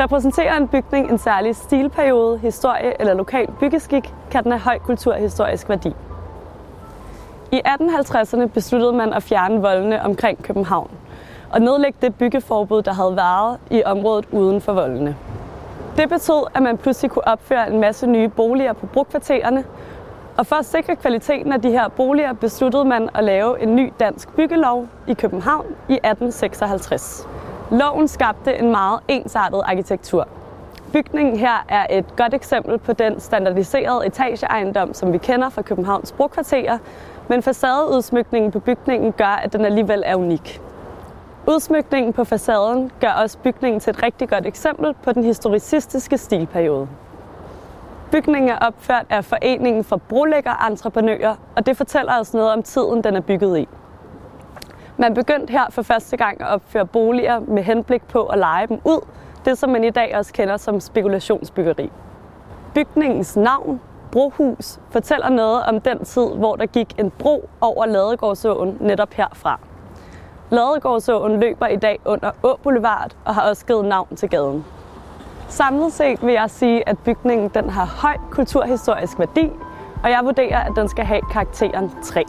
Repræsenterer en bygning en særlig stilperiode, historie eller lokal byggeskik, kan den have høj kulturhistorisk værdi. I 1850'erne besluttede man at fjerne voldene omkring København og nedlægge det byggeforbud, der havde været i området uden for voldene. Det betød, at man pludselig kunne opføre en masse nye boliger på brugkvartererne, og for at sikre kvaliteten af de her boliger, besluttede man at lave en ny dansk byggelov i København i 1856. Loven skabte en meget ensartet arkitektur. Bygningen her er et godt eksempel på den standardiserede etageejendom, som vi kender fra Københavns brokvarterer, men facadeudsmykningen på bygningen gør, at den alligevel er unik. Udsmykningen på facaden gør også bygningen til et rigtig godt eksempel på den historicistiske stilperiode. Bygningen er opført af Foreningen for Brolæggerentreprenører, og det fortæller os noget om tiden, den er bygget i. Man begyndte her for første gang at opføre boliger med henblik på at lege dem ud, det som man i dag også kender som spekulationsbyggeri. Bygningens navn, Brohus, fortæller noget om den tid, hvor der gik en bro over Ladegårdsåen netop herfra. Ladegårdsåen løber i dag under Å Boulevard og har også givet navn til gaden. Samlet set vil jeg sige, at bygningen den har høj kulturhistorisk værdi, og jeg vurderer, at den skal have karakteren 3.